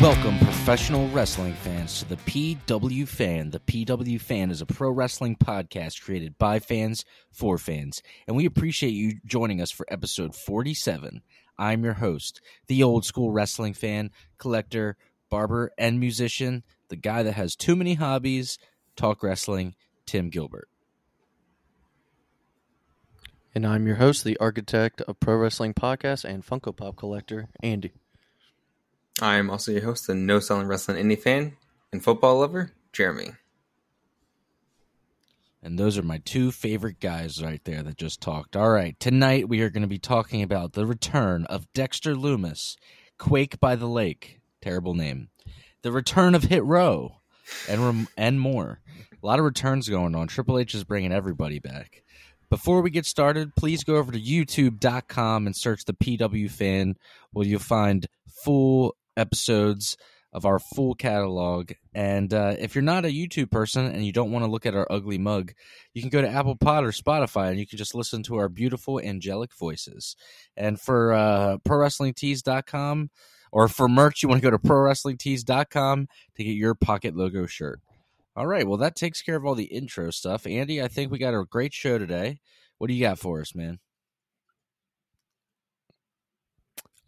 Welcome, professional wrestling fans, to the PW Fan. The PW Fan is a pro wrestling podcast created by fans for fans, and we appreciate you joining us for episode 47. I'm your host, the old school wrestling fan, collector, barber, and musician, the guy that has too many hobbies, talk wrestling, Tim Gilbert. And I'm your host, the architect of Pro Wrestling Podcast and Funko Pop collector, Andy. I'm also your host, the no selling wrestling indie fan and football lover, Jeremy. And those are my two favorite guys right there that just talked. All right, tonight we are going to be talking about the return of Dexter Lumis, Quake by the Lake, terrible name, the return of Hit Row, and rem- and more. A lot of returns going on. Triple H is bringing everybody back. Before we get started, please go over to youtube.com and search the PW fan where you'll find full episodes of our full catalog. And uh, if you're not a YouTube person and you don't want to look at our ugly mug, you can go to Apple Pod or Spotify and you can just listen to our beautiful angelic voices. And for uh, ProWrestlingTees.com or for merch, you want to go to ProWrestlingTees.com to get your pocket logo shirt. All right, well, that takes care of all the intro stuff. Andy, I think we got a great show today. What do you got for us, man?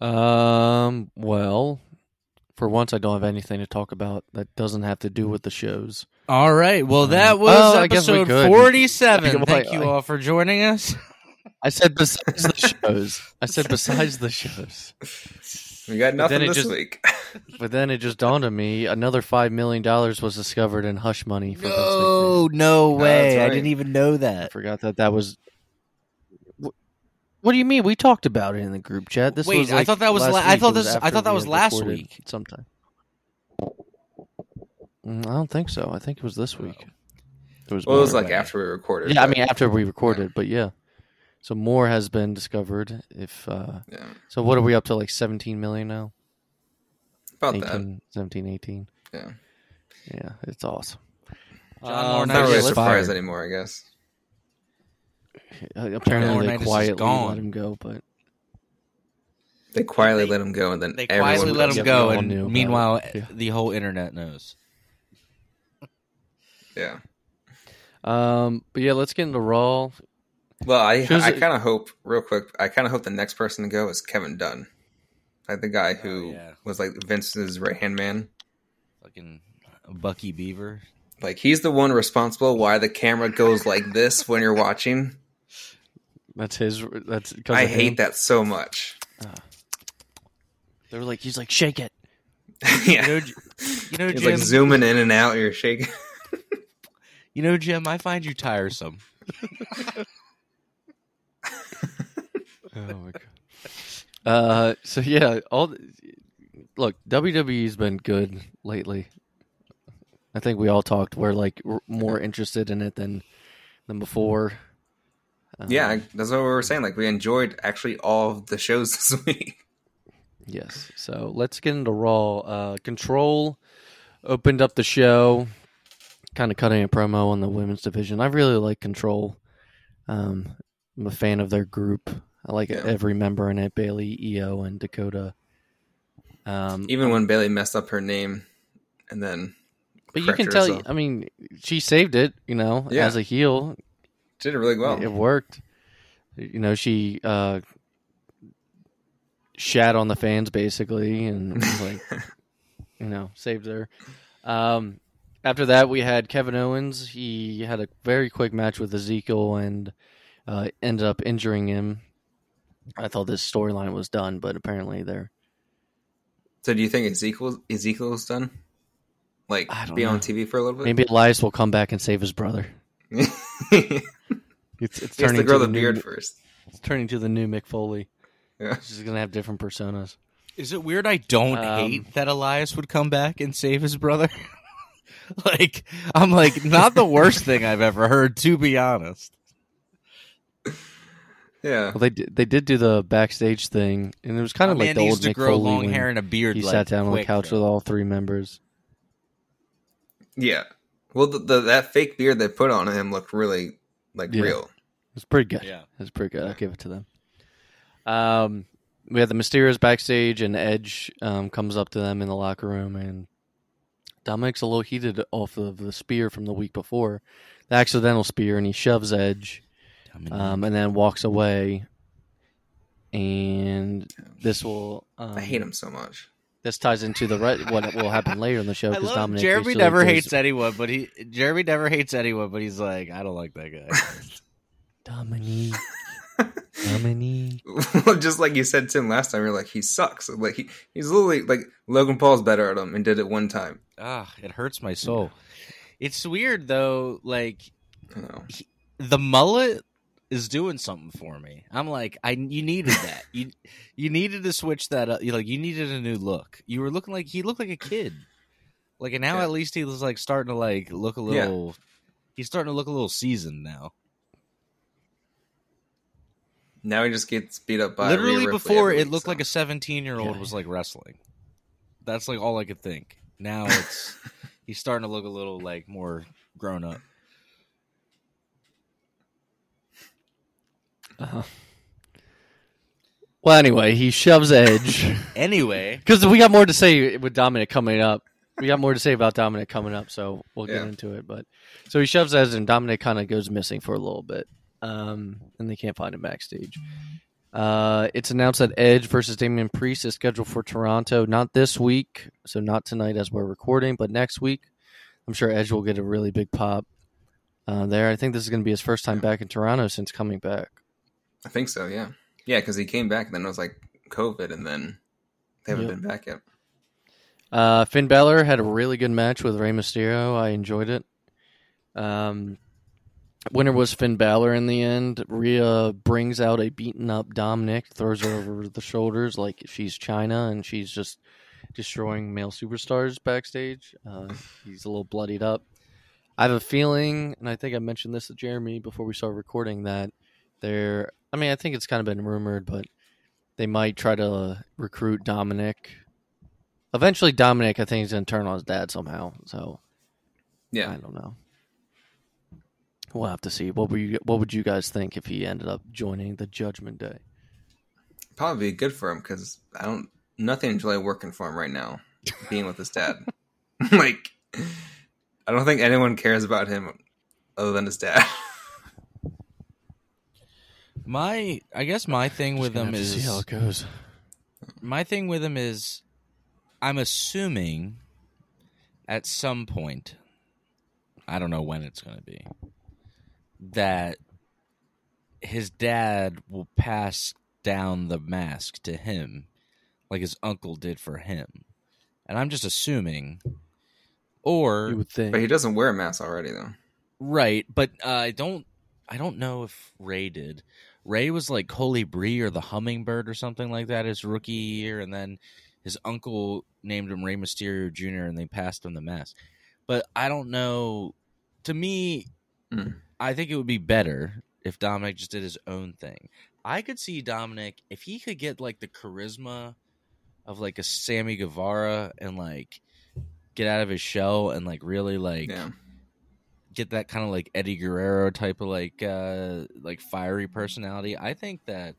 Um, well, for once, I don't have anything to talk about that doesn't have to do with the shows. All right. Well, Um, that was well, I guess we episode could. 47. Well, Thank I- you all for joining us. I said besides the shows. I said besides the shows. We got nothing then it this just- week. But then it just dawned on me another $5 million was discovered in hush money for No, no way. that's I didn't even know McMahon. I that. forgot that that was. Wh- What do you mean? We talked about it in the group chat. This Wait, was I thought that was la- I week. thought this- I thought that was last week. Sometime. Mm, I don't think so. I think it was this week. It was Well, it was like after we recorded. yeah, I mean after we recorded, but yeah. So more has been discovered. If uh yeah, so, what are we up to? Like seventeen million now? about that. 18, 17, 18. Yeah, Yeah, it's awesome. John Um, Laurinaitis not really surprised anymore. I guess. Apparently, they quietly gone. let him go, but They quietly let him go, and then They everyone quietly let him go, we and knew meanwhile. Yeah. the whole internet knows. Yeah. um, but yeah, let's get into Raw. Well, I Shows I kind of hope real quick. I kind of hope the next person to go is Kevin Dunn, like the guy who Oh, yeah. was like Vince's right hand man. Fucking Bucky Beaver. Like he's the one responsible why the camera goes like this when you're watching. That's his. That's. I hate him. that so much. They were like, he's like, shake it. yeah, You know, you know, he's Jim. like zooming in and out. You're shaking. you know, Jim. I find you tiresome. Oh my god. Uh, so yeah, all the- look, WWE's been good lately. I think we all talked. We're like more interested in it than than before. Um, yeah, that's what we were saying. Like we enjoyed actually all of the shows this week. Yes. So let's get into Raw. Uh, Control opened up the show, kind of cutting a promo on the women's division. I really like Control. Um, I'm a fan of their group. I like Yeah. every member in it: Bayley, Io, and Dakota. Um, Even when Bayley messed up her name, and then but you can tell. herself. I mean, she saved it. You know, Yeah. as a heel, did it really well. it worked. You know, she uh, shat on the fans basically, and like, you know, saved her. Um, after that, we had Kevin Owens. He had a very quick match with Ezekiel and uh, ended up injuring him. I thought this storyline was done, but apparently they're So do you think Ezekiel Ezekiel's done? Like be on. TV for a little bit? maybe Elias will come back and save his brother. He It's, it's has to turning grow to the the beard new, first. It's turning to the new Mick Foley. Yeah. He's just gonna have different personas. Is it weird? I don't Um, hate that Elias would come back and save his brother. like, I'm like, not the worst thing I've ever heard, to be honest. Yeah. Well, they did, they did do the backstage thing, and it was kind of My like man the needs old to Mick grow Foley long hair and a beard. he like, sat down on the couch though. with all three members. Yeah. Well, the, the that fake beard they put on him looked really like Yeah. real. It was pretty good. Yeah. It was pretty good. I'll give it to them. Um, we had the Mysterios backstage, and Edge um, comes up to them in the locker room, and Dominic's a little heated off of the spear from the week before, the accidental spear, and he shoves Edge, um, and then walks away. And this will. Um, I hate him so much. This ties into the right what will happen later in the show because love Dominic Jeremy basically never goes- hates anyone, but he Jeremy never hates anyone, but he's like, I don't like that guy. Dominique. Dominique. well, just like you said, Tim, last time, you're like, he sucks. Like he, he's literally like Logan Paul's better at him and did it one time. ah, it hurts my soul. It's weird though, like I know. the mullet is doing something for me. I'm like, I you needed that. you you needed to switch that up. You like you needed a new look. You were looking like he looked like a kid. Like and now Yeah. at least he was like starting to like look a Yeah. little. He's starting to look a little seasoned now. Now he just gets beat up by Literally Rhea before every it looked so. like a 17 year old Yeah. was like wrestling. That's like all I could think. Now it's he's starting to look a little like more grown up. Uh-huh. Well, anyway, he shoves Edge Anyway, because we got more to say with Dominic coming up. We got more to say about Dominic coming up, so we'll get Yeah. into it. But so he shoves Edge, and Dominic kind of goes missing for a little bit, um, and they can't find him backstage. Uh, it's announced that Edge versus Damian Priest is scheduled for Toronto, not this week, so not tonight as we're recording, but next week. I'm sure Edge will get a really big pop uh, there. I think this is going to be his first time back in Toronto since coming back. I think so. Yeah, yeah, because he came back and then it was like COVID, and then they haven't Yep. been back yet. Uh, Finn Balor had a really good match with Rey Mysterio. I enjoyed it. Um, winner was Finn Balor in the end. Rhea brings out a beaten up Dominic, throws her over the shoulders like she's Chyna, and she's just destroying male superstars backstage. Uh, he's a little bloodied up. I have a feeling, and I think I mentioned this to Jeremy before we started recording, that they're. I mean, I think it's kind of been rumored, but they might try to recruit Dominic. Eventually, Dominic, I think, is going to turn on his dad somehow. So Yeah, I don't know. We'll have to see. What were you? What would you guys think if he ended up joining the Judgment Day? probably good for him because I don't nothing's really working for him right now. Being with his dad, like I don't think anyone cares about him other than his dad. my I guess my thing with Just him gonna have to is see how it goes. my thing with him is I'm assuming at some point I don't know when it's going to be that his dad will pass down the mask to him like his uncle did for him. And I'm just assuming or You would think. but he doesn't wear a mask already though. Right, but uh, I don't. I don't know if Rey did. Rey was like Colibrí or the Hummingbird or something like that his rookie year, and then his uncle named him Rey Mysterio Jr. and they passed him the mask. But I don't know. To me, Mm. I think it would be better if Dominic just did his own thing. I could see Dominic if he could get like the charisma of like a Sammy Guevara and like get out of his shell and like really like Yeah, get that kind of like Eddie Guerrero type of like uh like fiery personality. I think that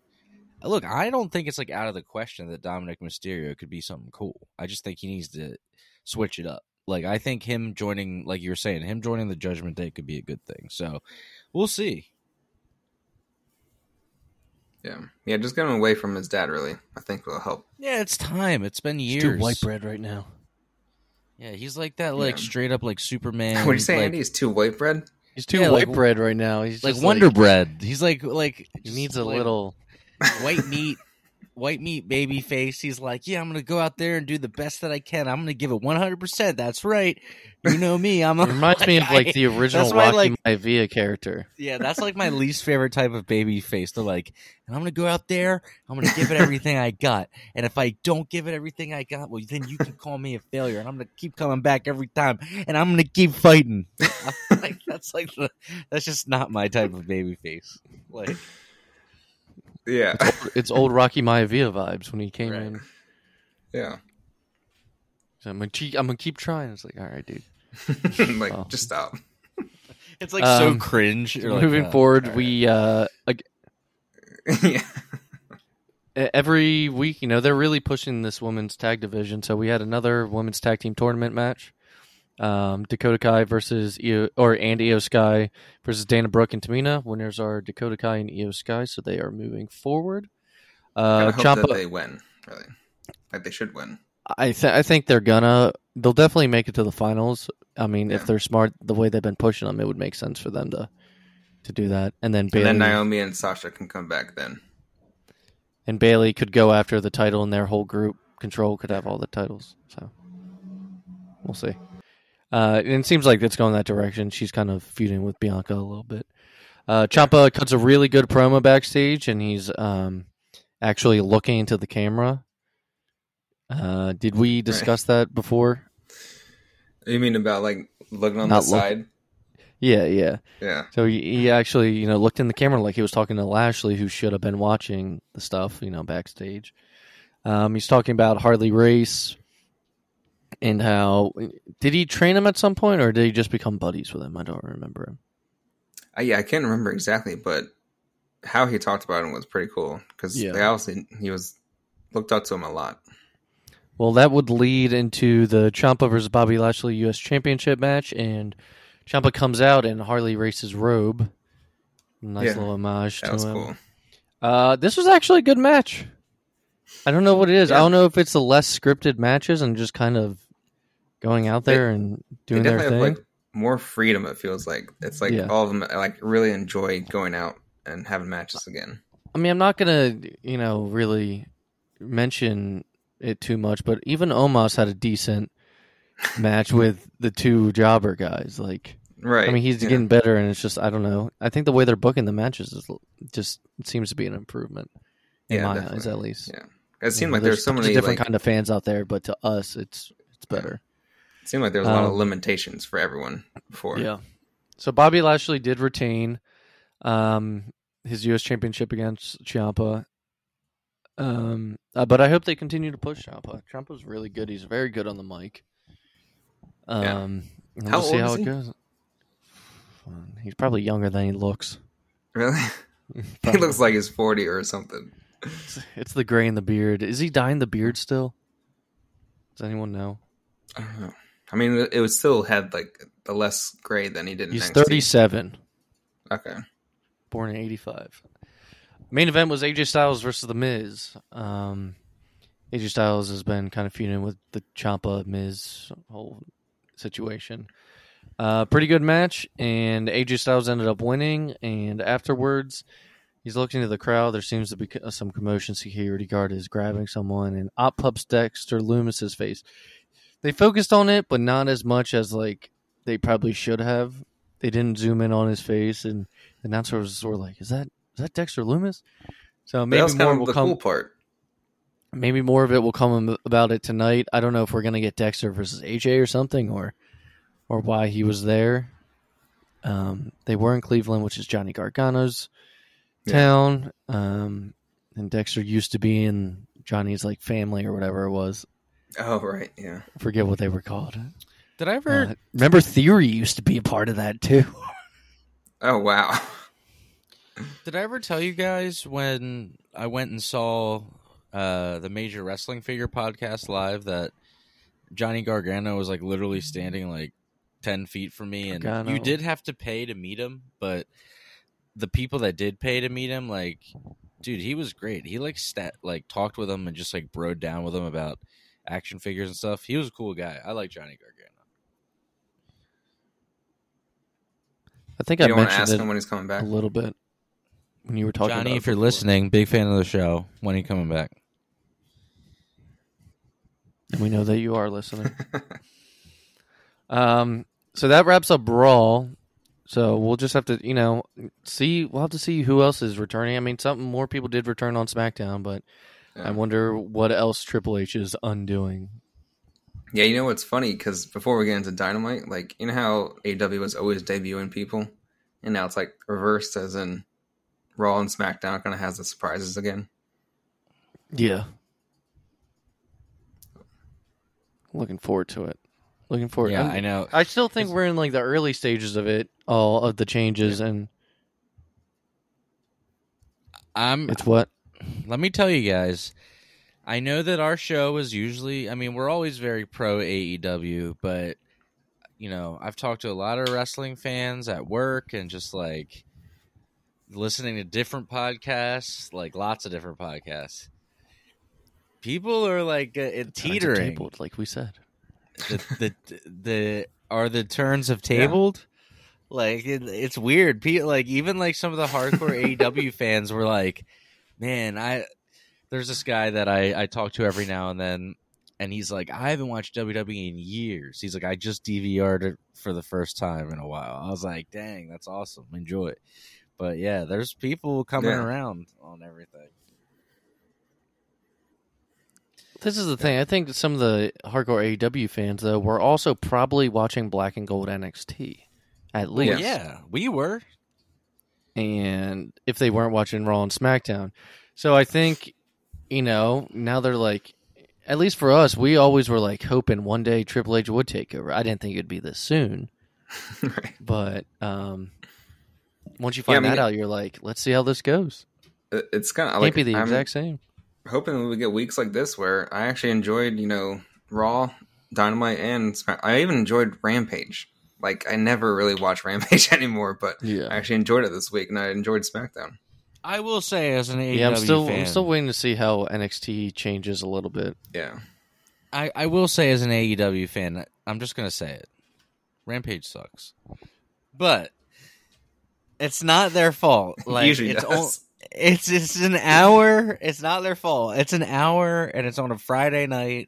look, I don't think it's like out of the question that Dominic Mysterio could be something cool. I just think he needs to switch it up. Like I think him joining like you were saying, him joining the Judgment Day could be a good thing. So we'll see. yeah, yeah. Just get him away from his dad. Really, I think will help. Yeah, it's time. It's been He's years. too white bread right now. Yeah, he's like that like Yeah. straight up like Superman. what are you saying, like, Andy? He's too white bread. He's too Yeah, white like- bread right now. He's like just Wonder Bread. He's like like He needs a like- little. white meat white meat baby face. He's like yeah i'm gonna go out there and do the best that i can. I'm gonna give it 100% that's right. You know me. I'm a, It reminds me of like the original Rocky like- Maivia character. yeah that's like my least favorite type of baby face. They're like and i'm gonna go out there i'm gonna give it everything i got. And if i don't give it everything i got well then you can call me a failure and i'm gonna keep coming back every time and i'm gonna keep fighting. Like that's like the, that's just not my type of baby face. Like Yeah, It's old Rocky Maivia vibes when he came Right. in. yeah. So I'm gonna keep, I'm gonna keep trying. It's like, all right, dude. like, Oh. just stop. it's like so Um, cringe You're like, Moving uh, forward, all right. we uh, ag- yeah, every week, you know, they're really pushing this women's tag division. So we had another women's tag team tournament match. Um, Dakota Kai versus Io, or and Io Sky versus Dana Brooke and Tamina. Winners are Dakota Kai and Io Sky, so they are moving forward. I Uh, hope Ciampa, that they win. Really, like they should win. I th- I think they're gonna they'll definitely make it to the finals. I mean, Yeah. if they're smart, the way they've been pushing them, it would make sense for them to to do that. And then Bayley And then Naomi and Sasha can come back then. and Bayley could go after the title, and their whole group control could have all the titles. So we'll see. Uh, and it seems like it's going that direction. She's kind of feuding with Bianca a little bit. Uh, Ciampa cuts a really good promo backstage, and he's um, actually looking into the camera. Uh, did we discuss that before? You mean about like looking on Not the look- side? Yeah, yeah. Yeah. So he, he actually, you know, looked in the camera like he was talking to Lashley, who should have been watching the stuff, you know, backstage. Um, he's talking about Harley Race and how did he train him at some point, or did he just become buddies with him? I don't remember him. Yeah, I can't remember exactly, but how he talked about him was pretty cool because Yeah. obviously he was looked up to him a lot. Well, that would lead into the Ciampa versus Bobby Lashley U.S. Championship match, and Ciampa comes out in Harley Race's robe. Nice Yeah, little homage That to was him. cool. Uh, this was actually a good match. I don't know what it is. I don't know if it's the less scripted matches and just kind of going out there and They doing their thing. have like more freedom. It feels like it's like Yeah. all of them like really enjoy going out and having matches again. I mean, I'm not gonna, you know, really mention it too much, but even Omos had a decent match with the two jobber guys. Like, Right. I mean, he's yeah. getting better, and it's just I don't know. I think the way they're booking the matches is just seems to be an improvement in Yeah, my definitely. eyes, at least. Yeah. It seemed You know, like there's so many different like kind of fans out there, but to us, it's it's better. It seemed like there was a lot of Um, limitations for everyone before. Yeah. So Bobby Lashley did retain um, his U.S. Championship against Ciampa. Um, uh, but I hope they continue to push Ciampa. Ciampa's really good. He's very good on the mic. Yeah. Um, we'll How see old how is it he? goes. He's probably younger than he looks. Really? he looks like he's 40 or something. It's, it's the gray in the beard. Is he dyeing the beard still? Does anyone know? I don't know. I mean, it would still had like the less gray than he did He's 37. Okay. born in 85. Main event was AJ Styles versus The Miz. Um, AJ Styles has been kind of feuding with the Ciampa Miz whole situation. Uh, pretty good match, and AJ Styles ended up winning. And afterwards, he's looking to the crowd. There seems to be some commotion. Security guard is grabbing someone, and op pubs Dexter Lumis's face. They focused on it, but not as much as like they probably should have. They didn't zoom in on his face, and the announcers were like, "Is that is that Dexter Lumis?" So maybe more kind will of the come. cool part. Maybe more of it will come about it tonight. I don't know if we're gonna get Dexter versus AJ or something, or or why he was there. Um, they were in Cleveland, which is Johnny Gargano's Yeah. town, um, and Dexter used to be in Johnny's like family or whatever it was. Oh, right. Yeah. I forget what they were called. Did I ever? Uh, remember, Theory used to be a part of that too. Oh, wow. Did I ever tell you guys when I went and saw uh, the Major Wrestling Figure podcast live that Johnny Gargano was like literally standing like ten feet from me, and Gargano. you did have to pay to meet him, but the people that did pay to meet him, like, dude, he was great. He like stat like talked with him and just like broed down with him about action figures and stuff. He was a cool guy. I like Johnny Gargano. I think You I don't want to mentioned ask it him when he's coming back? a little bit when you were talking. Johnny, about if you're before. listening, big fan of the show. When are you coming back? And we know that you are listening. um, so that wraps up Raw. So we'll just have to, you know, see. We'll have to see who else is returning. I mean, something more people did return on SmackDown, but Yeah. I wonder what else Triple H is undoing. Yeah, you know what's funny? Because before we get into Dynamite, like, you know how AW was always debuting people? And now it's like reversed, as in Raw and SmackDown kind of has the surprises again. Yeah. Looking forward to it. Looking forward. Yeah, I'm- I know. I still think It's- we're in like the early stages of it, all of the changes, and I'm it's what let me tell you guys. I know that our show is usually. I mean, we're always very pro AEW, but you know, I've talked to a lot of wrestling fans at work and just like listening to different podcasts, like lots of different podcasts. People are like uh, it teetering. Tabled, like we said. The, the the are the turns of tabled. Like it, it's weird. People like even like some of the hardcore AEW fans were like, "Man, I." There's this guy that I I talk to every now and then, and he's like, "I haven't watched WWE in years." He's like, "I just DVR'd it for the first time in a while." I was like, "Dang, that's awesome. Enjoy it." But yeah, there's people coming Yeah. around on everything. This is the thing. I think some of the hardcore AEW fans, though, were also probably watching Black and Gold NXT, at Well, least. yeah, we were. And if they weren't watching Raw and SmackDown, so I think, you know, now they're like, at least for us, we always were like hoping one day Triple H would take over. I didn't think it'd be this soon, right. but um, once you Yeah, I find mean, that out, you're like, let's see how this goes. It's kind of like be the I'm exact same. hoping we get weeks like this where I actually enjoyed, you know, Raw, Dynamite, and Smack. I even enjoyed Rampage. Like I never really watch Rampage anymore, but Yeah. I actually enjoyed it this week, and I enjoyed SmackDown. I will say, as an AEW Yeah, I'm still fan, I'm still waiting to see how NXT changes a little bit. Yeah, I, I will say as an AEW fan, I'm just gonna say it. Rampage sucks. But it's not their fault. Like usually it's does. on- it's it's an hour. It's not their fault. It's an hour and it's on a Friday night.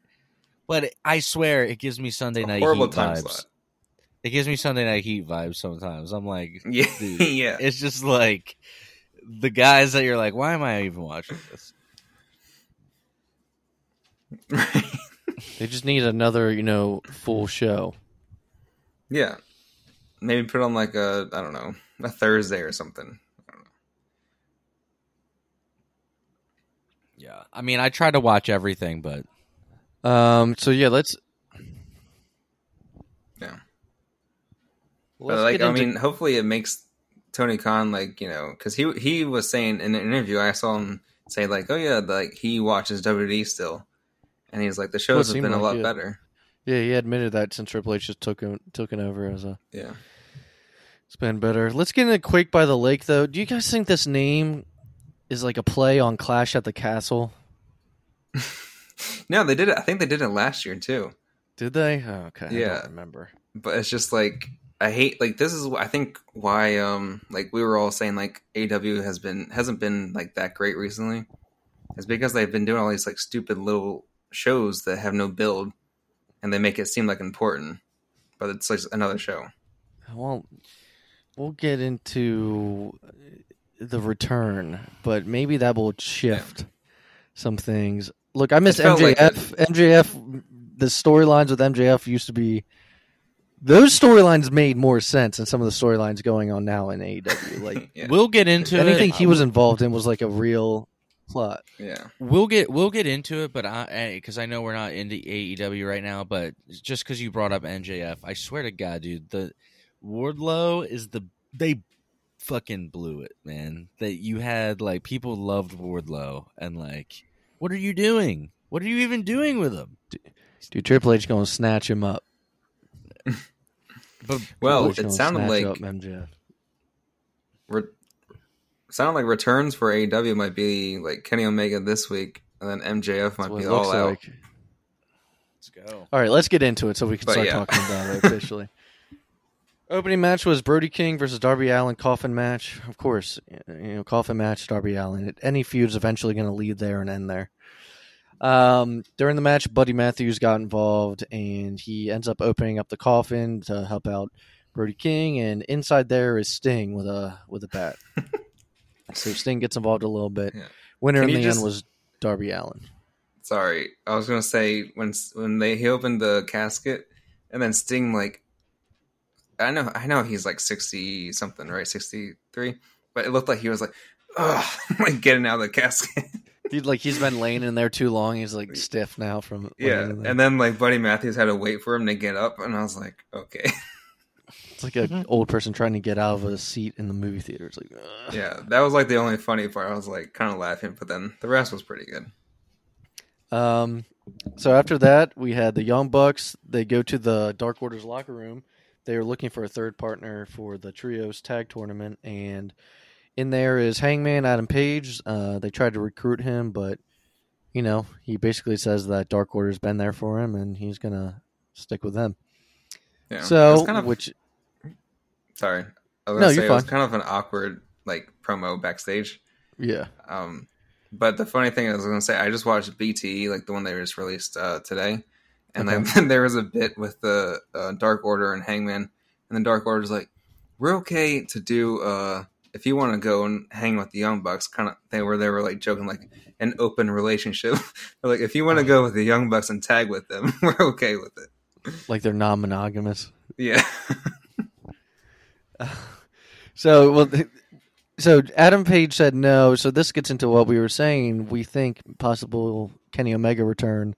But I swear it gives me Sunday A night horrible heat time vibes. slot. It gives me Sunday night heat vibes sometimes. I'm like, yeah, Dude. yeah. it's just like the guys that you're like, why am I even watching this? They just need another, you know, full show. yeah. Maybe put on like a I don't know a Thursday or something. Yeah, I mean, I try to watch everything, but Um. So yeah, let's. Yeah. Let's but like get I into- mean, hopefully it makes Tony Khan like you know because he he was saying in an interview I saw him say like oh yeah like he watches WWE still, and he's like the shows have seemed been a lot it. better. yeah, he admitted that since Triple H just took him, took it over as a. Yeah. It's been better. Let's get into Quake by the Lake, though. Do you guys think this name is like a play on Clash at the Castle? No, they did it. I think they did it last year too. Did they? Oh, okay. I Yeah. don't remember. But it's just like I hate like this is I think why um like we were all saying like AW has been hasn't been like that great recently. is because they've been doing all these like stupid little shows that have no build and they make it seem like important. But it's like another show. Well, we'll get into the return, but maybe that will shift some things. Look, I miss felt like MJF. MJF, the storylines with MJF used to be. Those storylines made more sense than some of the storylines going on now in AEW. Like yeah. we'll get into it. anything it. he was um, involved in was like a real plot. yeah. We'll get we'll get into it, but I because I know we're not into AEW right now. But just because you brought up MJF, I swear to God, dude, the Wardlow is the they fucking blew it, man. That you had like people loved Wardlow, and like, what are you doing? What are you even doing with him? Dude, Triple H gonna snatch him up. But Well, it sounded like up MJF. re- sounded like returns for AEW might be like Kenny Omega this week, and then MJF might be all looks out. like. let's go. All right, let's get into it so we can But start yeah. talking about it officially. Opening match was Brody King versus Darby Allin coffin match. Of course, you know coffin match Darby Allin. Any feud's eventually going to lead there and end there. Um, during the match, Buddy Matthews got involved and he ends up opening up the coffin to help out Brody King. And inside there is Sting with a with a bat. so Sting gets involved a little bit. Yeah. Winner Can in the just- end was Darby Allin. Sorry, I was gonna say when when they he opened the casket, and then Sting like, I know I know he's like sixty something, right, sixty three, but it looked like he was like, ugh, like getting out of the casket. He's like he's been laying in there too long. He's like stiff now from yeah, there. and then like Buddy Matthews had to wait for him to get up, and I was like, okay, It's like an old person trying to get out of a seat in the movie theater. It's like, ugh. Yeah, that was like the only funny part. I was like kind of laughing, but then the rest was pretty good. Um, so after that, we had the Young Bucks. They go to the Dark Order's locker room. They were looking for a third partner for the Trios Tag Tournament, and in there is Hangman Adam Page. Uh, they tried to recruit him, but you know he basically says that Dark Order's been there for him, and he's gonna stick with them. Yeah, so, kind of which sorry. I was No, gonna you're say it was kind of an awkward like promo backstage. yeah, Um, but the funny thing I was gonna say, I just watched BTE, like the one they just released uh, today, and Okay. then there was a bit with the uh, Dark Order and Hangman, and the Dark Order's like, "We're okay to do uh, if you want to go and hang with the Young Bucks." Kind of, they were they were like joking like an open relationship. Like, if you want to uh-huh. go with the Young Bucks and tag with them, we're okay with it. like they're non-monogamous. Yeah, So well, so Adam Page said no. So this gets into what we were saying. We think possible Kenny Omega return,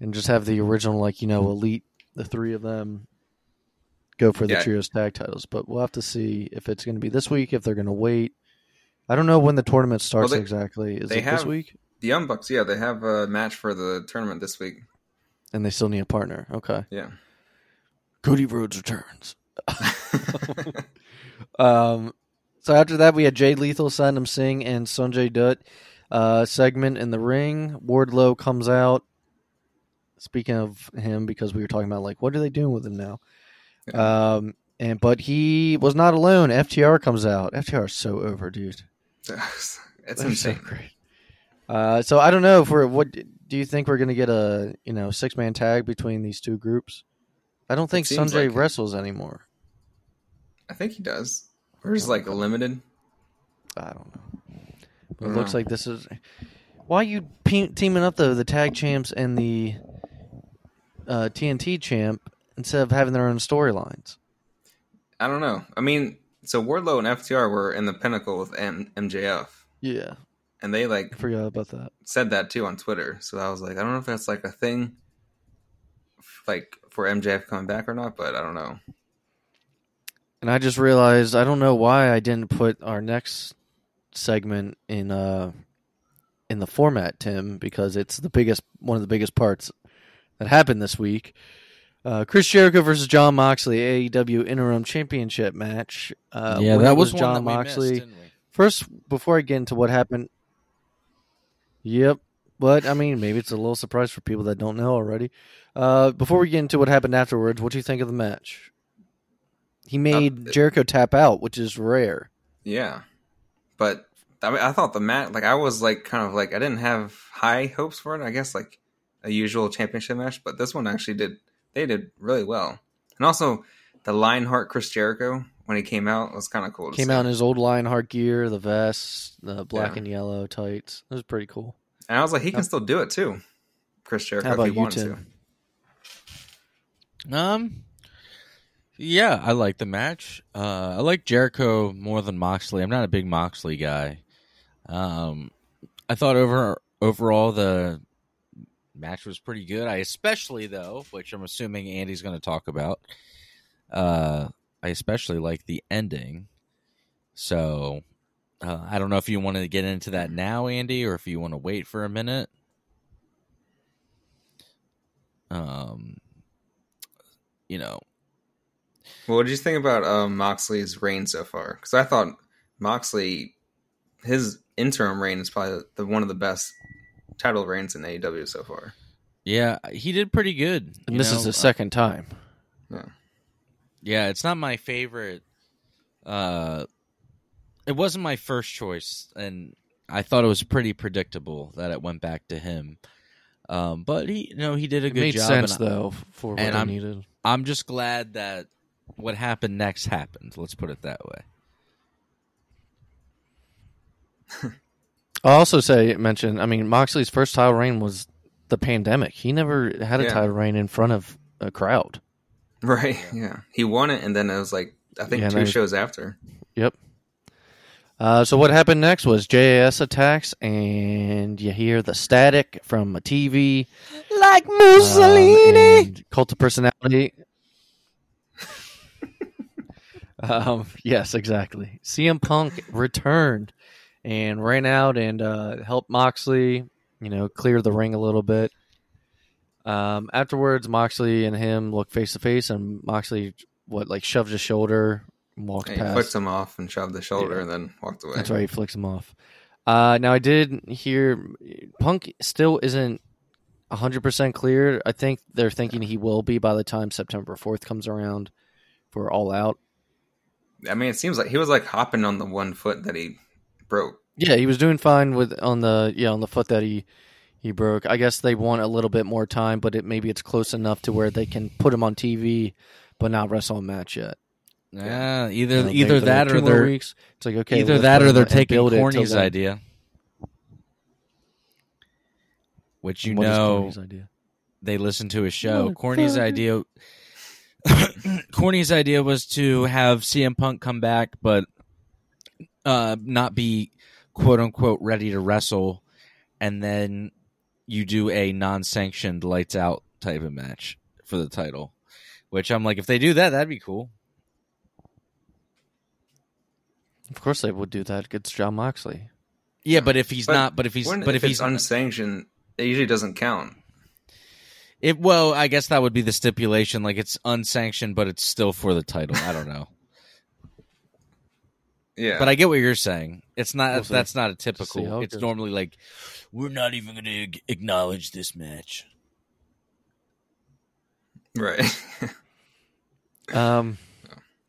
and just have the original, like you know, elite, the three of them, go for the Yeah. trios tag titles. But we'll have to see if it's going to be this week. If they're going to wait. I don't know when the tournament starts they- exactly. Is it this week? the Young Bucks. Yeah, they have a match for the tournament this week. And they still need a partner. Okay. Yeah. Cody Rhodes returns. Um, so after that, we had Jay Lethal, Satnam Singh, and Sanjay Dutt uh, segment in the ring. Wardlow comes out. Speaking of him, because we were talking about like what are they doing with him now? Um, and but he was not alone. FTR comes out. FTR is so over, dude. it's so insane. great. Uh, so I don't know if we're what do you think we're gonna get a you know six man tag between these two groups? I don't think Sanjay like it. wrestles anymore. I think he does. Or is like limited. I don't know. But it don't looks know. like this is why you pe- teaming up the the tag champs and the uh, TNT champ instead of having their own storylines. I don't know. I mean, so Wardlow and FTR were in the pinnacle with M- MJF, Yeah, and they I like forgot about that. said that too on Twitter. So I was like, I don't know if that's like a thing, like for MJF coming back or not, but I don't know. And I just realized I don't know why I didn't put our next segment in uh in the format, Tim, because it's the biggest one of the biggest parts that happened this week. Uh, Chris Jericho versus Jon Moxley, AEW interim championship match. Uh, yeah, that was, John one that we Moxley. missed, didn't we? First, before I get into what happened, yep. But I mean, maybe it's a little surprise for people that don't know already. Uh, before we get into what happened afterwards, what do you think of the match? He made Uh, Jericho tap out, which is rare. Yeah, but I mean, I thought the match, like I was like kind of like I didn't have high hopes for it. I guess like a usual championship match, but this one actually did. They did really well, and also the Lionheart Chris Jericho when he came out was kind of cool. To Came see. out in his old Lionheart gear, the vest, the black Yeah. and yellow tights. It was pretty cool. and I was like, he can still do it too, Chris Jericho How if about he you, wanted Tim? to. Um, yeah, I like the match. Uh, I like Jericho more than Moxley. I'm not a big Moxley guy. Um, I thought over overall the match was pretty good. I especially though, which I'm assuming Andy's going to talk about. Uh, I especially like the ending. So uh, I don't know if you want to get into that now, Andy, or if you want to wait for a minute. Um, you know, Well, what did you think about um, Moxley's reign so far? Because I thought Moxley, his interim reign is probably the one of the best title reigns in AEW so far. Yeah, he did pretty good. And this know? is the Uh, second time. yeah, Yeah, it's not my favorite. Uh, it wasn't my first choice, and I thought it was pretty predictable that it went back to him. Um, but he, you know, he did a It good made job. sense and I- though for what and I I'm- needed. I'm just glad that what happened next happened. Let's put it that way. I'll also say mention. I mean, Moxley's first title reign was the pandemic. He never had a Yeah. title reign in front of a crowd. Right. Yeah. He won it, and then it was like I think Yeah, two nice. shows after. Yep. Uh, so what happened next was JAS attacks, and you hear the static from a TV. Like Um, and Cult of Personality. Um, yes, exactly. CM Punk returned and ran out and uh, helped Moxley, you know, clear the ring a little bit. Um, afterwards, Moxley and him look face to face, and Moxley what like shoved his shoulder, and walked And past. flicked him off and shoved the shoulder Yeah. and then walked away. That's right, he flicks him off. Uh, now I did hear Punk still isn't hundred percent clear. I think they're thinking he will be by the time September fourth comes around for All Out. I mean, it seems like he was like hopping on the one foot that he broke. Yeah, he was doing fine with on the yeah on the foot that he he broke. I guess they want a little bit more time, but it maybe it's close enough to where they can put him on TV, but not wrestle a match yet. Yeah, You either know, either that or more they're weeks. It's like okay, either that or they're taking build it till Corny's idea, which you What is know Corny's idea? they listened to his show. Corny's idea, Corny's idea was to have CM Punk come back, but uh, not be quote unquote ready to wrestle, and then you do a non-sanctioned lights out type of match for the title. Which I'm like, if they do that, that'd be cool. Of course, they would do that against Jon Moxley. Yeah, but if he's But not, but if he's, When- but if, it's he's unsanctioned, it usually doesn't count. It well, I guess that would be the stipulation. Like it's unsanctioned, but it's still for the title. I don't know, Yeah, but I get what you're saying. It's not. We'll see. that's not a typical. It's goes. normally like we're not even going to acknowledge this match. right. Um,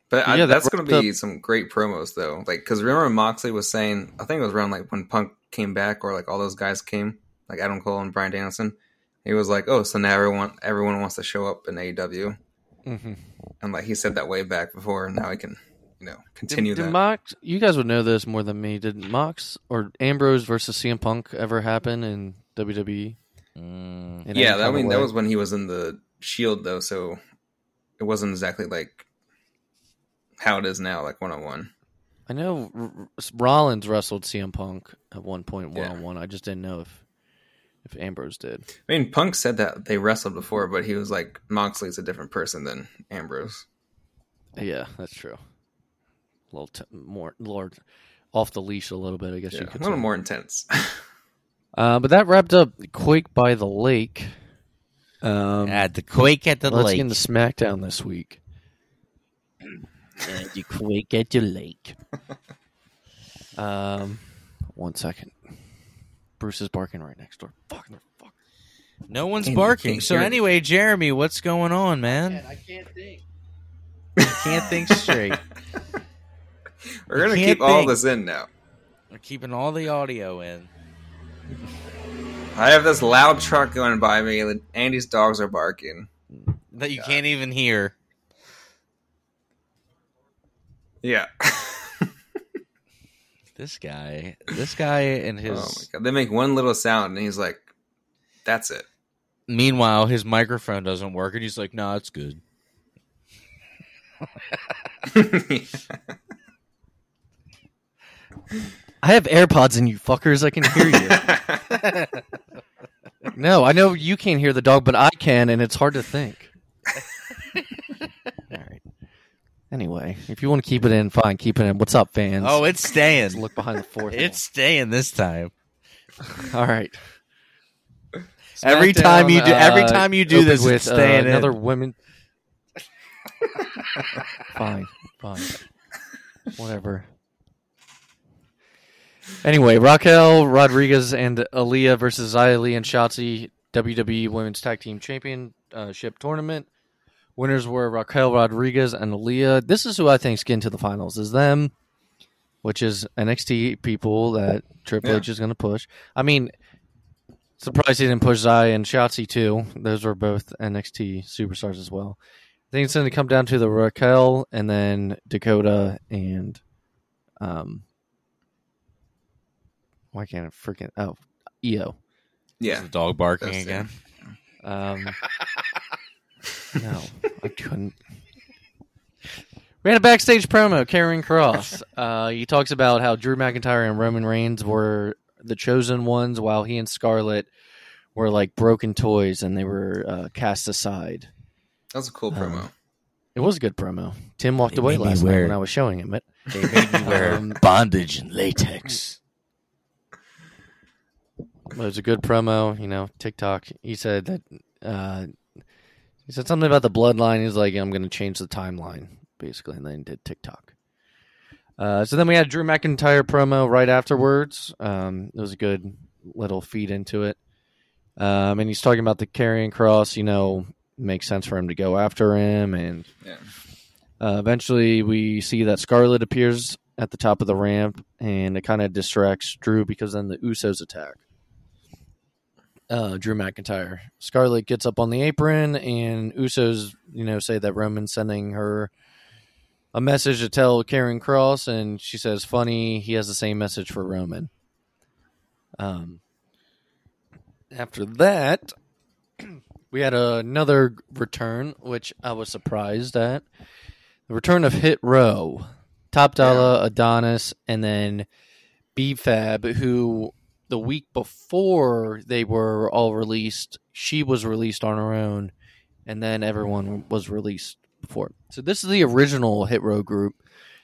But I, Yeah, that that's going to be some great promos, though. Like, because remember Moxley was saying, I think it was around like when Punk came back, or like all those guys came, like Adam Cole and Bryan Danielson. He was like, "Oh, so now everyone everyone wants to show up in AEW," mhm. and like he said that way back before. And now he can, you know, continue did, did that. Mox, you guys would know this more than me. Did Mox or Ambrose versus CM Punk ever happen in WWE? Mm, in yeah, that, I mean that was when he was in the Shield, though, so it wasn't exactly like how it is now, like one on one. I know R- R- Rollins wrestled CM Punk at one point one Yeah. on one. I just didn't know if if Ambrose did. I mean, Punk said that they wrestled before, but he was like Moxley's a different person than Ambrose. Yeah, that's true. A little t- more, Lord, off the leash a little bit, I guess Yeah, you a little say. more intense. Uh, but that wrapped up Quake by the Lake. Um, at the quake at the let's lake. get into SmackDown this week. At the quake at the lake. Um, one second. Bruce is barking right next door. Fuck, fuck. No one's Can't- barking. So anyway, Jeremy, what's going on, man? I can't think. I Can't think straight. We're gonna keep all this in now. We're keeping all the audio in. I have this loud truck going by me, and Andy's dogs are barking. That you can't even hear. Yeah. This guy, this guy, and his. oh my god! They make one little sound, and he's like, "That's it." Meanwhile, his microphone doesn't work, and he's like, "No, it's good." I have AirPods in you fuckers. I can hear you. no, I know you can't hear the dog, but I can, and it's hard to think. All right. Anyway, if you want to keep it in, fine, keep it in. What's up, fans? Oh, it's Let's staying. look behind the fourth. It's staying this time. wall. all right. Every time you do- every uh, time you do opened this, with it's staying uh, in. another women. fine, fine, whatever. Anyway, Raquel Rodriguez and Aliyah versus Li and Shotzi WWE Women's Tag Team Championship Tournament. Winners were Raquel Rodriguez and Aliyah. This is who I think's getting to the finals. Is them, which is NXT people that Triple Yeah. H is going to push. I mean, surprised he didn't push Xia and Shotzi too. Those were both NXT superstars as well. I think it's going to come down to the Raquel and then Dakota and um. Why can't I freaking oh Io? yeah. The dog barking That's it. again. Um, no, I couldn't. We had a backstage promo, Karrion Kross. Uh, he talks about how Drew McIntyre and Roman Reigns were the chosen ones, while he and Scarlett were like broken toys and they were uh, cast aside. That was a cool Um, promo. It It was a good promo. Tim walked They away last wear- night when I was showing him it. They made me wear Um, bondage and latex. But it was a good promo, you know. TikTok. He said that uh, he said something about the bloodline. He's like, I'm going to change the timeline, basically, and then did TikTok. Uh, so then we had Drew McIntyre promo right afterwards. Um, it was a good little feed into it. Um, and he's talking about the Karrion Kross. You know, makes sense for him to go after him, and Yeah. uh, eventually, we see that Scarlett appears at the top of the ramp, and it kind of distracts Drew because then the Usos attack. Uh, Drew McIntyre. Scarlett gets up on the apron, and Usos, you know, say that Roman's sending her a message to tell Karrion Kross, and she says, "Funny, he has the same message for Roman." Um. After that, we had another return, which I was surprised at. The return of Hit Row, Top Dollar, Adonis, and then B-Fab, who the week before they were all released, she was released on her own, and then everyone was released before. So this is the original Hit Row group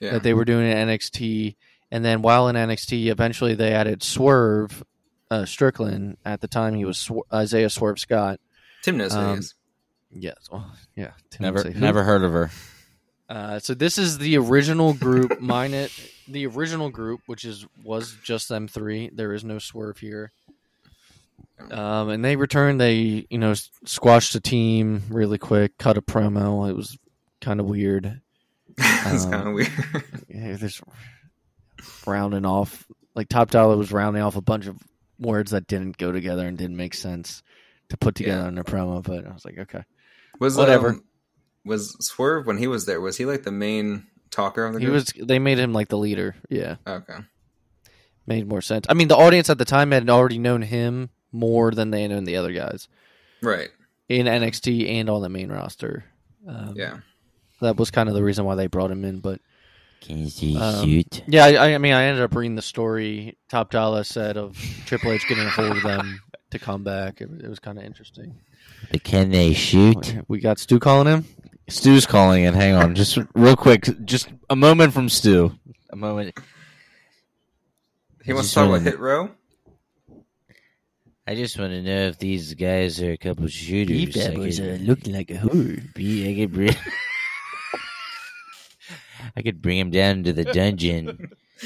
Yeah. that they were doing at NXT, and then while in NXT, eventually they added Swerve uh, Strickland. At the time, he was Swer- Isaiah Swerve Scott. Tim knows um, is. Yes, well, yeah, Tim Never, never heard of her. Uh, so this is the original group, minus the original group, which is was just them three. There is no swerve here. Um, and they returned. They you know squashed the team really quick, cut a promo. It was kind of weird. it's um, kind of weird. Yeah, there's rounding off like Top Dollar was rounding off a bunch of words that didn't go together and didn't make sense to put together Yeah. in a promo. But I was like, okay, was whatever. Um, was Swerve when he was there? Was he like the main talker of the he was. They made him like the leader. Yeah. okay. made more sense. I mean, the audience at the time had already known him more than they had known the other guys Right. in NXT and on the main roster. Um, Yeah. that was kind of the reason why they brought him in. But Can you Um, shoot? yeah, I, I mean, I ended up reading the story Top Dollar said of Triple H getting a hold of them to come back. It, was- it was kind of interesting. But can they shoot? We got Stu calling him. Stu's calling in. Hang on, just real quick, just a moment from Stu. A moment. He wants to talk about Hit Row. I just want to know if these guys are a couple shooters. I could- looking like a who. be. I could bring. I could bring him down to the dungeon.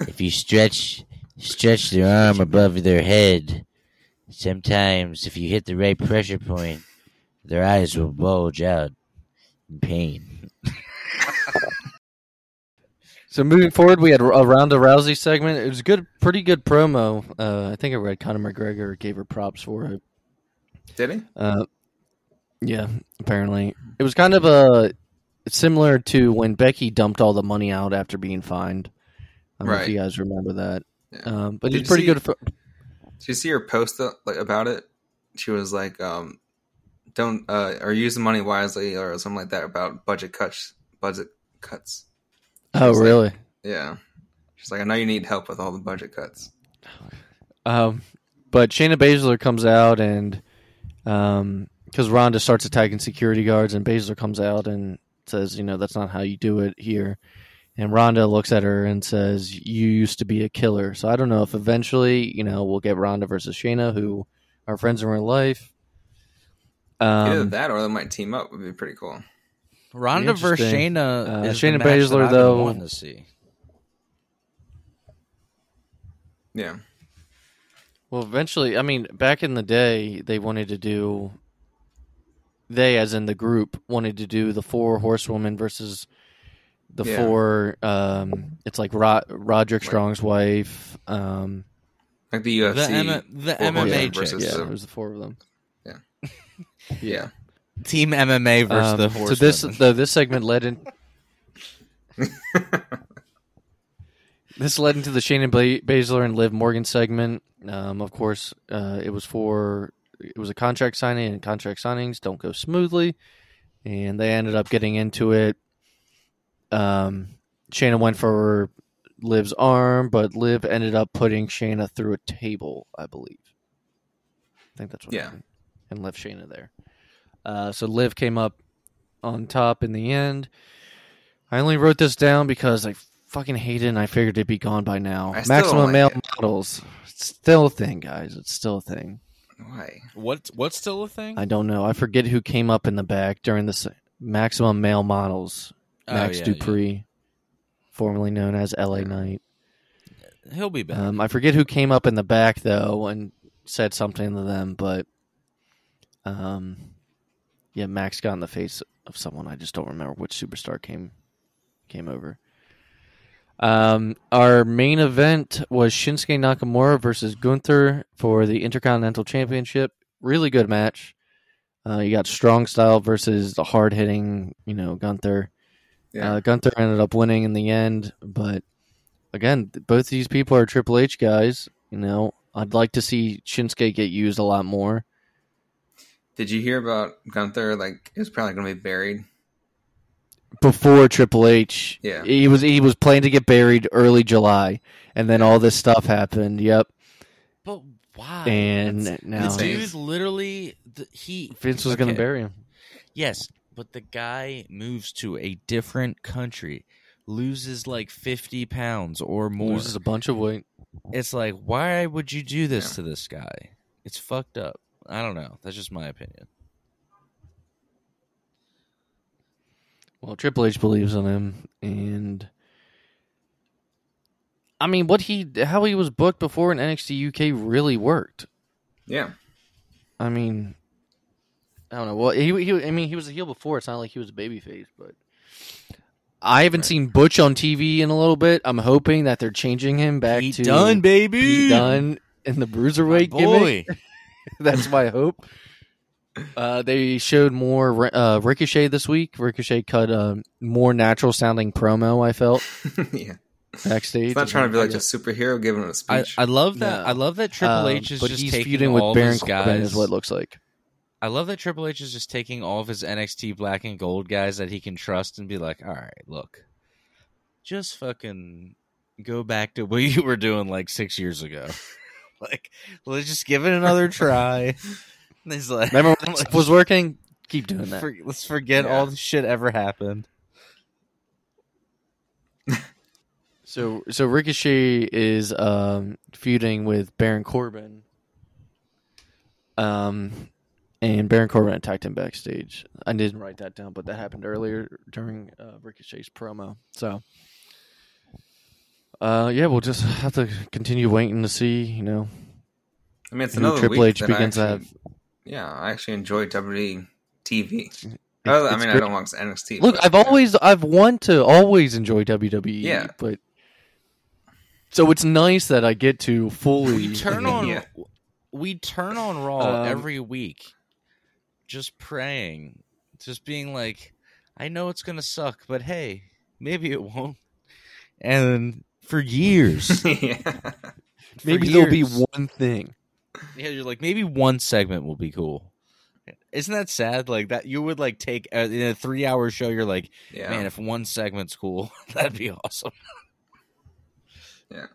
if you stretch stretch their arm above their head, sometimes if you hit the right pressure point, their eyes will bulge out in pain. So moving forward, we had a Ronda Rousey segment. It was a good, pretty good promo. Uh, I think I read Conor McGregor gave her props for it. Did he? Uh, yeah, apparently it was kind of a similar to when Becky dumped all the money out after being fined. I don't know if you guys remember that. Yeah. Um, but Did it's pretty see- good. For, Did you see her post uh, like about it? She was like, um, "Don't uh, or use the money wisely" or something like that about budget cuts. Budget cuts. oh, was like- really? Yeah. She's like, "I know you need help with all the budget cuts." Um, but Shayna Baszler comes out and um, because Ronda starts attacking security guards, and Baszler comes out and says, "You know, that's not how you do it here." And Ronda looks at her and says, "You used to be a killer." So I don't know if eventually, you know, we'll get Ronda versus Shayna, who are friends in real life. Either Um, that or they might team up. Would be pretty cool. Ronda versus Shayna Uh, is Shayna Baszler, that been though- wanting to see. Yeah. Well, eventually, I mean, back in the day, they wanted to do. They, as in the group, wanted to do the four horsewomen versus the Yeah. four. Um, it's like Ro- Roderick Like- Strong's wife. Um, Like the UFC. The, M- the MMA versus yeah, the- it was the four of them. Yeah. Team MMA versus Um, the so horse. this the, this segment led in. This led into the Shayna Ba- Baszler and Liv Morgan segment. Um, of course, uh, it was for it was a contract signing, and contract signings don't go smoothly, and they ended up getting into it. Um, Shayna went for Liv's arm, but Liv ended up putting Shayna through a table, I believe. I think that's what Yeah. happened, and left Shayna there. Uh, so Liv came up on top in the end. I only wrote this down because I fucking hate it and I figured it'd be gone by now. I Maximum like male it. models. It's still a thing, guys. It's still a thing. Why? What what's still a thing? I don't know. I forget who came up in the back during this maximum male models. Oh, Max yeah, Dupri, formerly known as LA Yeah. Knight. He'll be back. Um, I forget who came up in the back though and said something to them, but um, yeah, Max got in the face of someone. I just don't remember which superstar came came over. Um, our main event was Shinsuke Nakamura versus Gunther for the Intercontinental Championship. Really good match. Uh, you got strong style versus the hard hitting, you know, Gunther. Yeah. Uh, Gunther ended up winning in the end, but again, both these people are Triple H guys. You know, I'd like to see Shinsuke get used a lot more. Did you hear about Gunther? Like, he was probably going to be buried. Before Triple H, Yeah. he was he was planning to get buried early July, and then all this stuff happened. Yep, but why? and That's- now the insane. dude literally the, he Vince was going to bury him. Yes, but the guy moves to a different country, loses like 50 pounds or more. Loses a bunch of weight. It's like, why would you do this Yeah. to this guy? It's fucked up. I don't know. That's just my opinion. Well, Triple H believes in him, and I mean, what he how he was booked before in NXT UK really worked. Yeah. I mean, I don't know. Well, he, he I mean, he was a heel before. It's not like he was a babyface, but I haven't Right. seen Butch on TV in a little bit. I'm hoping that they're changing him back Pete to done, baby. Pete Dunne in the My bruiserweight gimmick. boy. That's my hope. Uh, they showed more uh, Ricochet this week. Ricochet cut a more natural sounding promo. I felt yeah. backstage. He's not trying to be like a superhero giving a speech. I love that. No. I love that Triple Um, H is but just he's taking feuding all with Baron his Corbin, is what it looks like. I love that Triple H is just taking all of his NXT black and gold guys that he can trust and be like, all right, look, just fucking go back to what you were doing like six years ago. Like, let's just give it another try. And he's like, Remember when was working? Keep doing that. for- let's forget Yeah. all the shit ever happened. So so Ricochet is um, feuding with Baron Corbin. Um, and Baron Corbin attacked him backstage. I didn't write that down, but that happened earlier during uh, Ricochet's promo. So, uh, yeah, we'll just have to continue waiting to see. You know, I mean, it's another Triple week H begins I to actually, Yeah, I actually enjoy WWE TV. It's- Other- I it's mean, I don't watch NXT. Look, but- I've always I've wanted to always enjoy WWE. Yeah. but so it's nice that I get to fully We turn on, Yeah. we turn on Raw Um, every week, just praying, just being like, I know it's gonna suck, but hey, maybe it won't. And for years, yeah. for maybe there'll be one thing. Yeah, you're like maybe one segment will be cool. Isn't that sad? Like that, you would like take uh, in a three-hour show. You're like, Yeah. man, if one segment's cool, that'd be awesome. Yeah,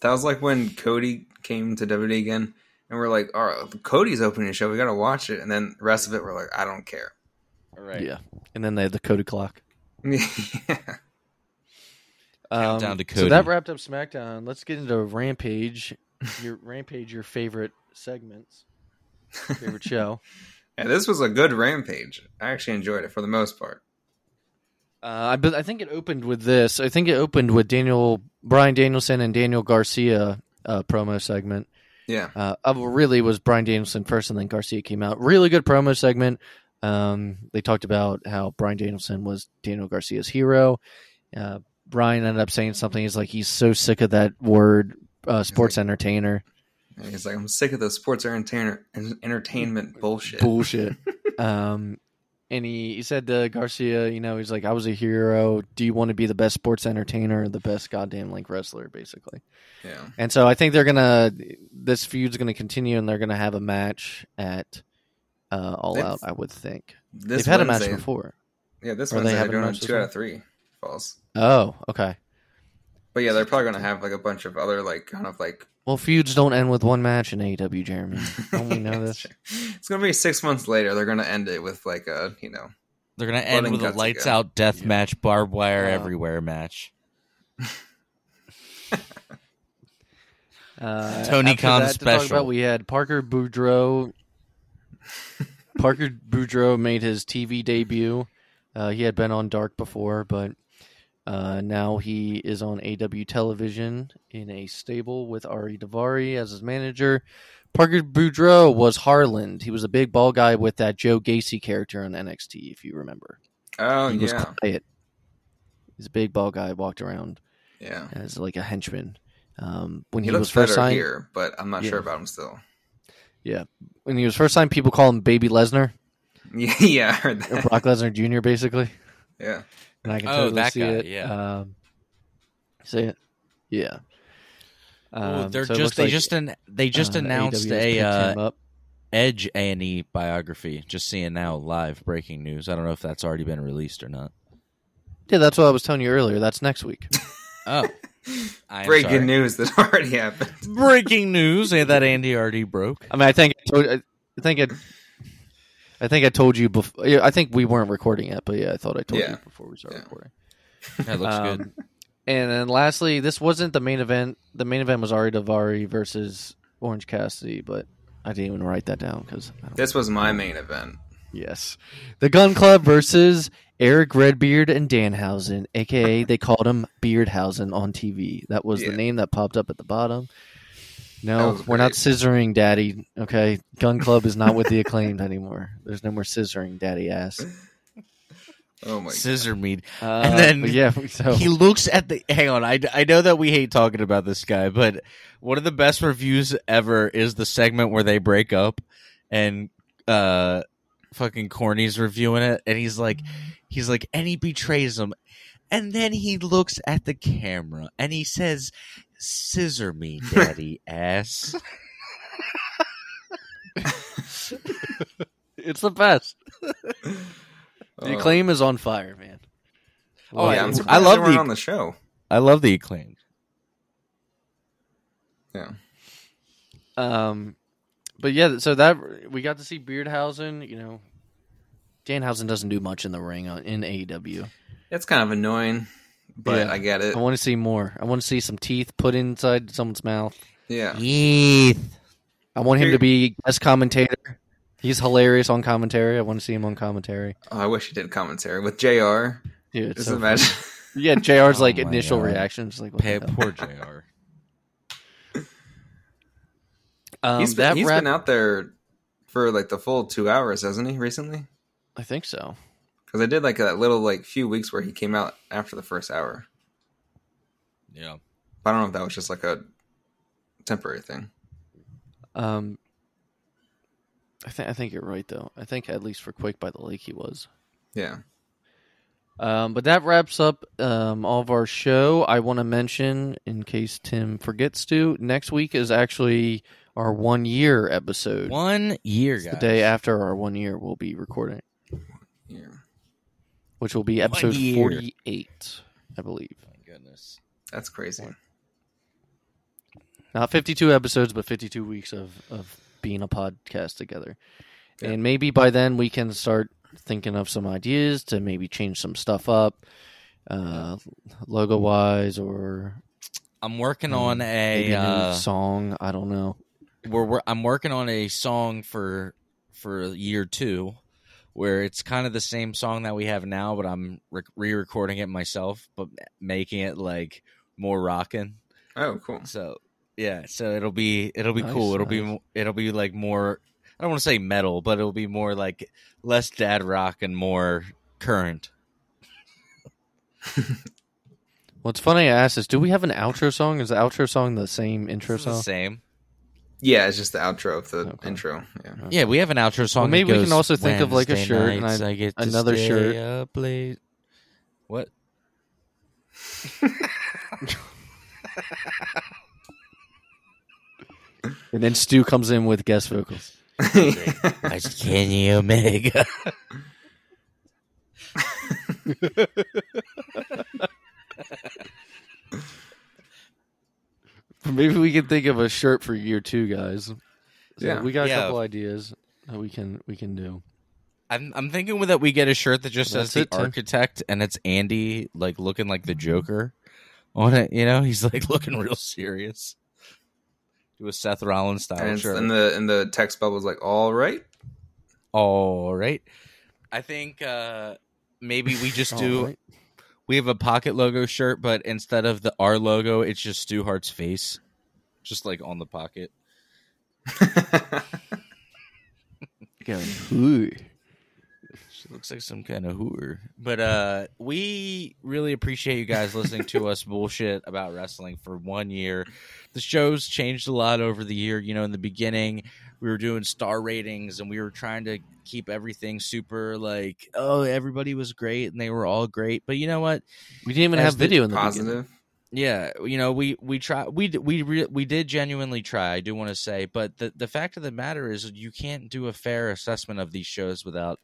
that was like when Cody came to WWE again, and we're like, "All right, Cody's opening a show. We got to watch it." And then the rest of it, we're like, "I don't care." All right, Yeah, and then they had the Cody clock. yeah. Um, Countdown to So that wrapped up SmackDown. Let's get into Rampage. Your Rampage, your favorite segments, favorite show. Yeah, this was a good rampage. I actually enjoyed it for the most part. Uh, I but I think it opened with this. I think it opened with Daniel Bryan Danielson and Daniel Garcia uh, promo segment. Yeah, Uh, uh, really was Bryan Danielson first, and then Garcia came out. Really good promo segment. Um, they talked about how Bryan Danielson was Daniel Garcia's hero. Uh, Bryan ended up saying something. He's like, he's so sick of that word, uh, sports entertainer. He's like, "I'm sick of the sports entertainer entertainment bullshit." bullshit. um, and he, he said to Garcia, you know, he's like, I was a hero. Do you want to be the best sports entertainer or the best goddamn like wrestler, basically? Yeah, And so I think they're gonna this feud's gonna continue, and they're gonna have a match at uh, All Out. I would think this they've had a match before. Yeah, this one they Wednesday a doing two out of three falls. Oh, okay. But yeah, they're probably gonna have like a bunch of other like kind of like. Well, feuds don't end with one match in AEW, Jeremy. Don't we know this? It's gonna be six months later. They're gonna end it with like a you know They're gonna end with a lights again. out death match, barbed wire Wow. everywhere match. Uh, Tony after Khan that, to special. about, we had Parker Boudreaux. Parker Boudreaux made his TV debut. Uh, he had been on Dark before, but uh, now he is on AW Television in a stable with Ari Daivari as his manager. Parker Boudreaux was Harland. He was a big ball guy with that Joe Gacy character on NXT, if you remember. Oh he was quiet. He's a big ball guy, walked around yeah. as like a henchman. Um, when He, he, was first signed, here, but I'm not Yeah. sure about him still. Yeah, when he was first signed, people call him Baby Lesnar, Yeah, yeah, I heard that. Brock Lesnar Jr. Basically, Yeah, and I can Oh, totally that see guy, it. yeah. Um, see it, yeah. Well, Um, they're so just they like, just an, they just uh, announced AEW a uh. Edge A and E biography. Just seeing now live breaking news. I don't know if that's already been released or not. Yeah, that's what I was telling you earlier. That's next week. Oh, I breaking sorry. news that already happened. Breaking news eh, that Andy already broke. I mean, I think I, told, I think it. I think I told you before. I think we weren't recording yet, but yeah, I thought I told Yeah. you before we started Yeah. recording. That looks good. Um, And then lastly, this wasn't the main event. The main event was Ari Daivari versus Orange Cassidy, but I didn't even write that down because This was my main event. yes, the Gunn Club versus Eric Redbeard and Danhausen, aka they called him Beardhausen on TV. That was Yeah. the name that popped up at the bottom. That No, we're not scissoring, Daddy. Okay, Gunn Club is not with the acclaimed anymore. There's no more scissoring, Daddy ass. Oh my Scissor meat. Uh, And then yeah, so He looks at the. Hang on, I, I know that we hate talking about this guy, but one of the best reviews ever is the segment where they break up, and uh, fucking Corny's reviewing it, and he's like, he's like, and he betrays him, and then he looks at the camera and he says, "Scissor me, daddy ass." it's the best. The Oh. acclaim is on fire, man. Oh, I- yeah, I'm I love they weren't the- on the show. I love the acclaim. Yeah, Um, but yeah, so that we got to see Beardhausen. You know, Danhausen doesn't do much in the ring on, in AEW. that's kind of annoying, but Yeah. I get it. I want to see more. I want to see some teeth put inside someone's mouth. Yeah, Heath. I want him to be guest commentator. He's hilarious on commentary. I want to see him on commentary. oh, I wish he did commentary with Jr. Dude, it's Just so imagine. funny. Yeah, Jr's Oh like my initial God. reactions, like what Pay, poor Jr. Um, he's that been, he's wrap- been out there for like the full two hours, hasn't he? Recently, I think so. Because I did like a little like few weeks where he came out after the first hour. Yeah. I don't know if that was just like a temporary thing. Um, I think I think you're right though. I think at least for Quake by the Lake he was. Yeah. Um, but that wraps up um, all of our show. I want to mention, in case Tim forgets to, next week is actually our one year episode. One year, It's guys. the day after our one year, we'll be recording, Yeah. Which will be episode 48, I believe. My goodness. That's crazy. Not 52 episodes, but 52 weeks of, of being a podcast together. Yeah. And maybe by then we can start thinking of some ideas to maybe change some stuff up, uh, logo wise, or I'm working Um, on maybe a. Uh, song. I don't know. we're, we're I'm working on a song for for year two, where it's kind of the same song that we have now, but I'm re- re-recording it myself, but making it like more rocking. Oh, cool. So yeah, so it'll be it'll be Nice, cool. It'll nice. be it'll be like more. I don't want to say metal, but it'll be more like less dad rock and more current. What's funny, I asked is, do we have an outro song? Is the outro song the same intro It's the song? same. Yeah, it's just the outro of the Okay. intro. Yeah. Yeah, we have an outro song. Well, maybe that we can also think of, like, a shirt and nights I- I get to another stay shirt. up late." What? And then Stu comes in with guest vocals. I Kenny Omega. Maybe we can think of a shirt for year two, guys. So Yeah. we got a Yeah. couple ideas that we can we can do. I'm I'm thinking that we get a shirt that just That's says it, the architect and it's Andy like looking like the Joker on it. You know, he's like looking real serious. Do a Seth Rollins style And, shirt. and the and the text bubble is like, all right. All right. I think uh maybe we just do Alright. we have a pocket logo shirt, but instead of the R logo, it's just Stu Hart's face. Just like on the pocket. Going, "Ooh." She looks like some kind of hooer. But uh we really appreciate you guys listening to us bullshit about wrestling for one year. The show's changed a lot over the year. You know, in the beginning, we were doing star ratings and we were trying to keep everything super like, oh, everybody was great and they were all great. But you know what? We didn't even As have the video in the beginning. Yeah, you know, we we try we we re, we did genuinely try. I do want to say, but the the fact of the matter is, you can't do a fair assessment of these shows without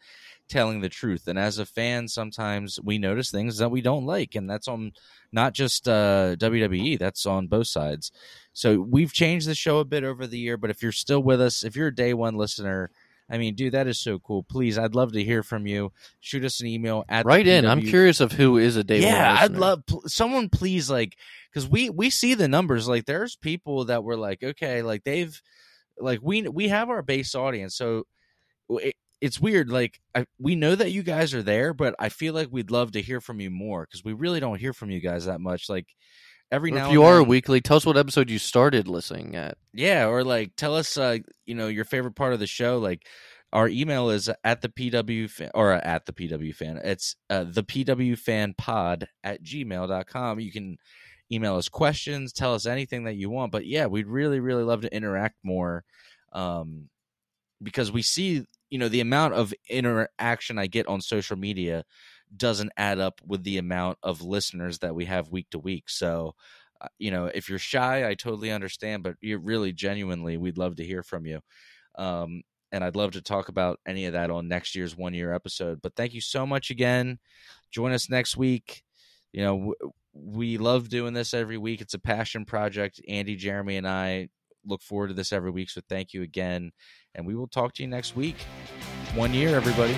telling the truth. And as a fan, sometimes we notice things that we don't like, and that's on not just uh, WWE. That's on both sides. So we've changed the show a bit over the year. But if you're still with us, if you're a day one listener. I mean, dude, that is so cool. Please, I'd love to hear from you. Shoot us an email at Right in. I'm curious of who is a day one yeah i'd love pl- someone please like because we we see the numbers like there's people that were like okay like they've like we we have our base audience so it, it's weird like I, we know that you guys are there but i feel like we'd love to hear from you more because we really don't hear from you guys that much like every Or now if you are a then- weekly, tell us what episode you started listening at. yeah, or like tell us, uh, you know, your favorite part of the show. Like our email is at the PW fan, or at the PW fan. It's uh, the PW fan pod at gmail.com. You can email us questions, tell us anything that you want. But yeah, we'd really, really love to interact more. Um, because we see, you know, the amount of interaction I get on social media doesn't add up with the amount of listeners that we have week to week. So, uh, you know, if you're shy, I totally understand, but you're really genuinely, we'd love to hear from you. Um, and I'd love to talk about any of that on next year's one year episode. But thank you so much again. Join us next week. You know, w- we love doing this every week. It's a passion project. Andy, Jeremy, and I look forward to this every week. So thank you again. And we will talk to you next week. One year, everybody.